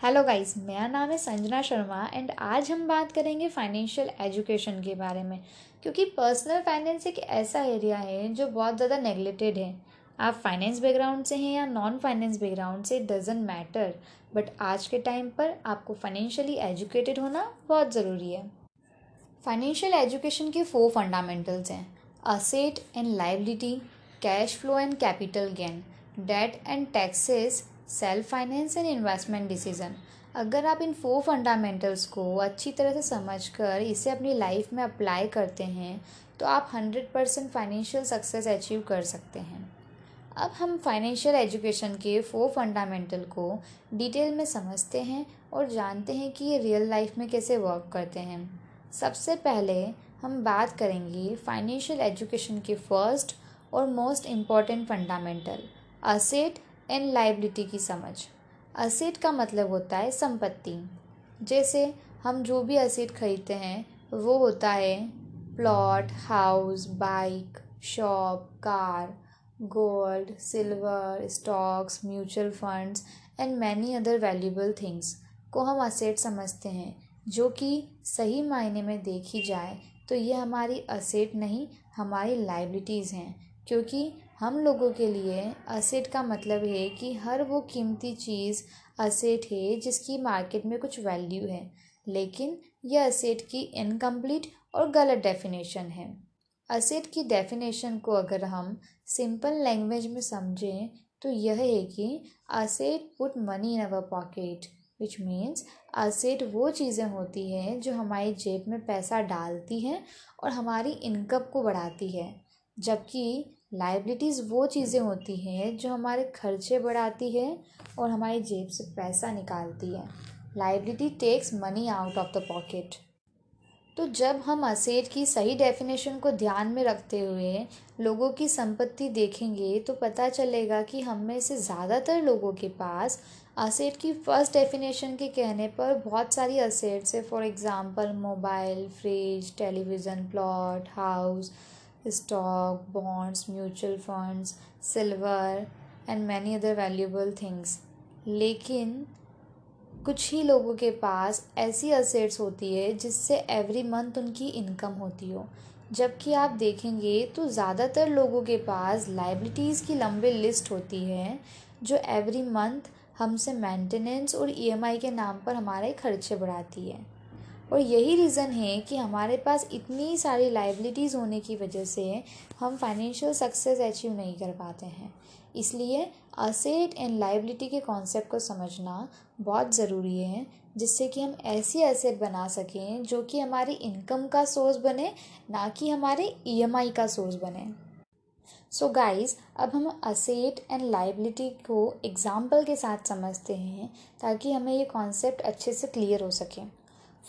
Hello guys मेरा नाम है संजना शर्मा एंड आज हम बात करेंगे फाइनेंशियल एजुकेशन के बारे में, क्योंकि पर्सनल फाइनेंस एक ऐसा एरिया है जो बहुत ज़्यादा नेगलेक्टेड है। आप फाइनेंस बैकग्राउंड से हैं या नॉन फाइनेंस बैकग्राउंड से डजेंट मैटर बट आज के टाइम पर आपको फाइनेंशियली एजुकेटेड होना बहुत ज़रूरी है। फाइनेंशियल एजुकेशन के फोर फंडामेंटल्स हैं asset and liability cash flow and capital gain debt and taxes self finance and investment decision अगर आप इन फोर फंडामेंटल्स को अच्छी तरह से समझकर इसे अपनी लाइफ में अप्लाई करते हैं तो आप hundred percent financial success achieve कर सकते हैं। अब हम फाइनेंशियल एजुकेशन के फोर फंडामेंटल को डिटेल में समझते हैं और जानते हैं कि ये रियल लाइफ में कैसे वर्क करते हैं। सबसे पहले हम बात करेंगे फाइनेंशियल एजुकेशन के फ़र्स्ट और most important fundamental asset and liability की समझ। असेट का मतलब होता है संपत्ति। जैसे हम जो भी असेट खरीदते हैं, वो होता है plot, house, bike, shop, car, gold, silver, stocks, mutual funds and many other valuable things को हम असेट समझते हैं, जो कि सही मायने में देखी जाए तो ये हमारी असेट नहीं, हमारी लाइबिलिटीज़ हैं, क्योंकि हम लोगों के लिए असेट का मतलब है कि हर वो कीमती चीज़ असेट है जिसकी मार्केट में कुछ वैल्यू है। लेकिन यह असेट की इनकम्प्लीट और गलत डेफिनेशन है। असेट की डेफिनेशन को अगर हम सिंपल लैंग्वेज में समझें तो यह है कि asset put money in our pocket which means asset वो चीज़ें होती हैं जो हमारी जेब में पैसा डालती हैं और हमारी इनकम को बढ़ाती है। जबकि लाइबिलिटीज़ वो चीज़ें होती हैं जो हमारे खर्चे बढ़ाती है और हमारी जेब से पैसा निकालती है। Liability takes money out of the pocket तो जब हम असेट की सही डेफिनेशन को ध्यान में रखते हुए लोगों की संपत्ति देखेंगे तो पता चलेगा कि हम में से ज़्यादातर लोगों के पास असेट की फ़र्स्ट डेफिनेशन के कहने पर बहुत सारी असेट्स है। For example mobile fridge television plot house stock, bonds, mutual funds, silver and many other valuable things लेकिन कुछ ही लोगों के पास ऐसी असेट्स होती है जिससे एवरी मंथ उनकी इनकम होती हो। जबकि आप देखेंगे तो ज़्यादातर लोगों के पास लाइबिलिटीज़ की लंबी लिस्ट होती है जो एवरी मंथ हमसे मेंटेनेंस और ईएमआई के नाम पर हमारे खर्चे बढ़ाती है। और यही रीज़न है कि हमारे पास इतनी सारी लाइबिलिटीज़ होने की वजह से हम फाइनेंशियल सक्सेस अचीव नहीं कर पाते हैं। इसलिए असेट एंड लाइबिलिटी के कॉन्सेप्ट को समझना बहुत ज़रूरी है, जिससे कि हम ऐसी एसेट बना सकें जो कि हमारी इनकम का सोर्स बने, ना कि हमारे ईएमआई का सोर्स बने। सो so गाइस अब हम असेट एंड लाइबिलिटी को एग्ज़ाम्पल के साथ समझते हैं ताकि हमें ये कॉन्सेप्ट अच्छे से क्लियर हो सके।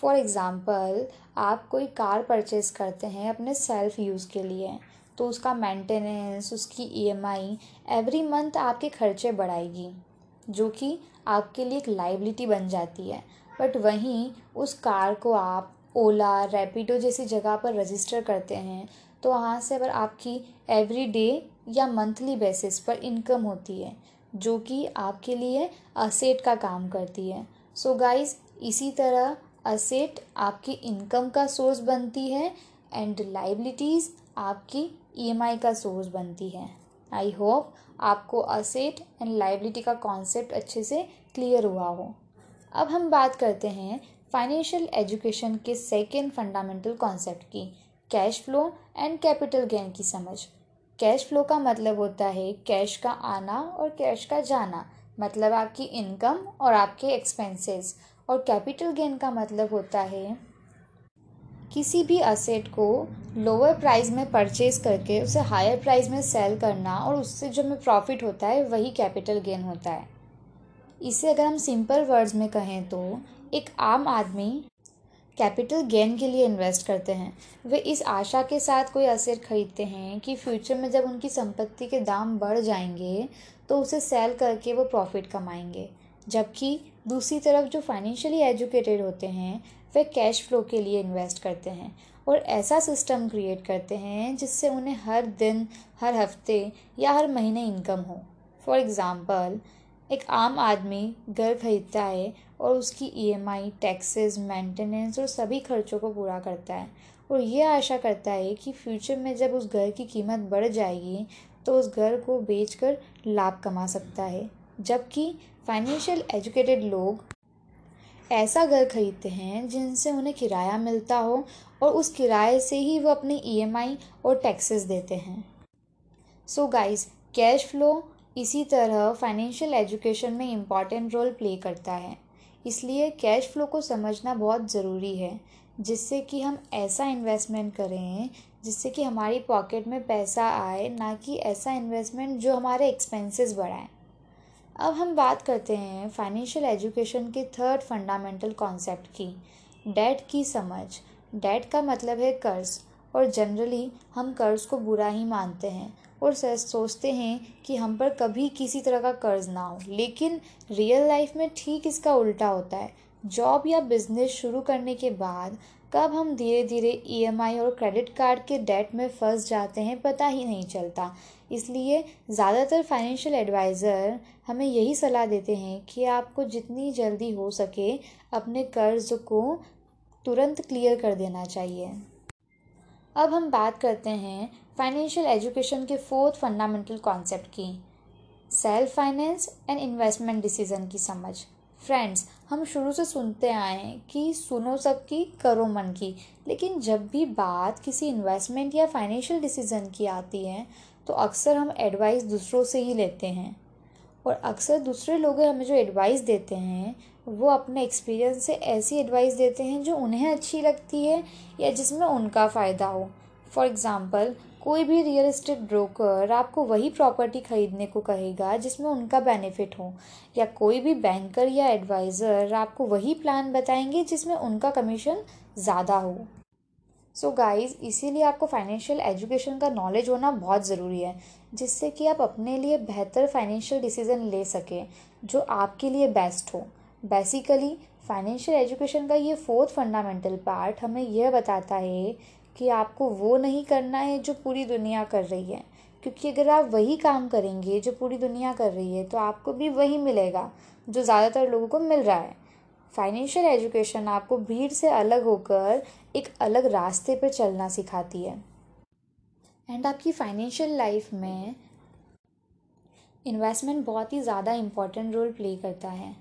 फॉर एग्ज़ाम्पल आप कोई कार परचेज करते हैं अपने सेल्फ यूज़ के लिए तो उसका मेंटेनेंस उसकी ईएमआई एवरी मंथ आपके खर्चे बढ़ाएगी, जो कि आपके लिए एक लाइबिलिटी बन जाती है। बट वहीं उस कार को आप ओला रैपिडो जैसी जगह पर रजिस्टर करते हैं तो वहाँ से अगर आपकी एवरी डे या मंथली बेसिस पर इनकम होती है, जो कि आपके लिए असेट का काम करती है। सो so गाइस इसी तरह असेट आपकी इनकम का सोर्स बनती है एंड लाइबिलिटीज़ आपकी ईएमआई का सोर्स बनती है। आई होप आपको असेट एंड लाइबिलिटी का कॉन्सेप्ट अच्छे से क्लियर हुआ हो। अब हम बात करते हैं फाइनेंशियल एजुकेशन के सेकेंड फंडामेंटल कॉन्सेप्ट की, cash flow and capital gain की समझ। कैश फ्लो का मतलब होता है कैश का आना और कैश का जाना मतलब आपकी इनकम और आपके एक्सपेंसेस। और कैपिटल गेन का मतलब होता है किसी भी असेट को लोअर प्राइस में परचेज करके उसे हायर प्राइस में सेल करना और उससे जो हमें प्रॉफिट होता है, वही कैपिटल गेन होता है। इसे अगर हम सिंपल वर्ड्स में कहें तो एक आम आदमी कैपिटल गेन के लिए इन्वेस्ट करते हैं। वे इस आशा के साथ कोई असेट खरीदते हैं कि फ्यूचर में जब उनकी संपत्ति के दाम बढ़ जाएँगे तो उसे सेल करके वो प्रॉफिट कमाएँगे। जबकि दूसरी तरफ़ जो फाइनेंशियली एजुकेटेड होते हैं, वे कैश फ्लो के लिए इन्वेस्ट करते हैं और ऐसा सिस्टम क्रिएट करते हैं जिससे उन्हें हर दिन, हर हफ़्ते या हर महीने इनकम हो। फॉर एग्ज़ाम्पल एक आम आदमी घर खरीदता है और उसकी ईएमआई टैक्सेस मेंटेनेंस और सभी खर्चों को पूरा करता है और ये आशा करता है कि फ्यूचर में जब उस घर की कीमत बढ़ जाएगी तो उस घर को बेचकर लाभ कमा सकता है। जबकि फाइनेंशियल एजुकेटेड लोग ऐसा घर खरीदते हैं जिनसे उन्हें किराया मिलता हो और उस किराए से ही वो अपनी ईएमआई और टैक्सेस देते हैं। सो गाइस कैश फ्लो इसी तरह फाइनेंशियल एजुकेशन में इंपॉर्टेंट रोल प्ले करता है। इसलिए कैश फ्लो को समझना बहुत ज़रूरी है, जिससे कि हम ऐसा इन्वेस्टमेंट करें, जिससे कि हमारी पॉकेट में पैसा आए, ना कि ऐसा इन्वेस्टमेंट जो हमारे एक्सपेंसेस बढ़ाए। अब हम बात करते हैं फाइनेंशियल एजुकेशन के थर्ड फंडामेंटल कॉन्सेप्ट की डेट की समझ। डेट का मतलब है कर्ज, और जनरली हम कर्ज को बुरा ही मानते हैं, और सोचते हैं कि हम पर कभी किसी तरह का कर्ज ना हो। लेकिन रियल लाइफ में ठीक इसका उल्टा होता है। जॉब या बिज़नेस शुरू करने के बाद कब हम धीरे धीरे ईएमआई और क्रेडिट कार्ड के डेट में फंस जाते हैं, पता ही नहीं चलता। इसलिए ज़्यादातर फाइनेंशियल एडवाइज़र हमें यही सलाह देते हैं कि आपको जितनी जल्दी हो सके अपने कर्ज को तुरंत क्लियर कर देना चाहिए। अब हम बात करते हैं फाइनेंशियल एजुकेशन के फोर्थ फंडामेंटल कॉन्सेप्ट की self finance and investment decision की समझ। फ्रेंड्स हम शुरू से सुनते आए हैं कि सुनो सबकी, करो मन की। लेकिन जब भी बात किसी इन्वेस्टमेंट या फाइनेंशियल डिसीज़न की आती है तो अक्सर हम एडवाइस दूसरों से ही लेते हैं। और अक्सर दूसरे लोग हमें जो एडवाइस देते हैं, वो अपने एक्सपीरियंस से ऐसी एडवाइस देते हैं जो उन्हें अच्छी लगती है या जिसमें उनका फ़ायदा हो। फॉर एग्ज़ाम्पल कोई भी रियल इस्टेट ब्रोकर आपको वही प्रॉपर्टी खरीदने को कहेगा जिसमें उनका बेनिफिट हो, या कोई भी बैंकर या एडवाइज़र आपको वही प्लान बताएँगे जिसमें उनका कमीशन ज़्यादा हो। सो so गाइस इसीलिए आपको फाइनेंशियल एजुकेशन का नॉलेज होना बहुत ज़रूरी है, जिससे कि आप अपने लिए बेहतर फाइनेंशियल डिसीज़न ले सकें, जो आपके लिए बेस्ट हो। बेसिकली फाइनेंशियल एजुकेशन का ये फोर्थ फंडामेंटल पार्ट हमें यह बताता है कि आपको वो नहीं करना है जो पूरी दुनिया कर रही है। क्योंकि अगर आप वही काम करेंगे जो पूरी दुनिया कर रही है तो आपको भी वही मिलेगा जो ज़्यादातर लोगों को मिल रहा है। फाइनेंशियल एजुकेशन आपको भीड़ से अलग होकर एक अलग रास्ते पर चलना सिखाती है। एंड आपकी फाइनेंशियल लाइफ में इन्वेस्टमेंट बहुत ही ज़्यादा इंपॉर्टेंट रोल प्ले करता है।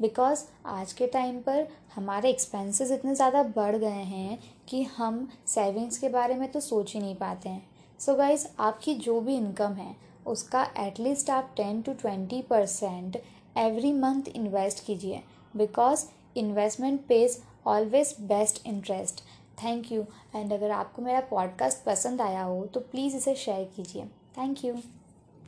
बिकॉज़ आज के टाइम पर हमारे एक्सपेंसेस इतने ज़्यादा बढ़ गए हैं कि हम सेविंग्स के बारे में तो सोच ही नहीं पाते हैं। सो so गाइज़ आपकी जो भी इनकम है, उसका एटलीस्ट आप ten to twenty percent every month invest कीजिए। Because investment pays always best interest thank you and अगर आपको मेरा पॉडकास्ट पसंद आया हो तो प्लीज़ इसे शेयर कीजिए। Thank you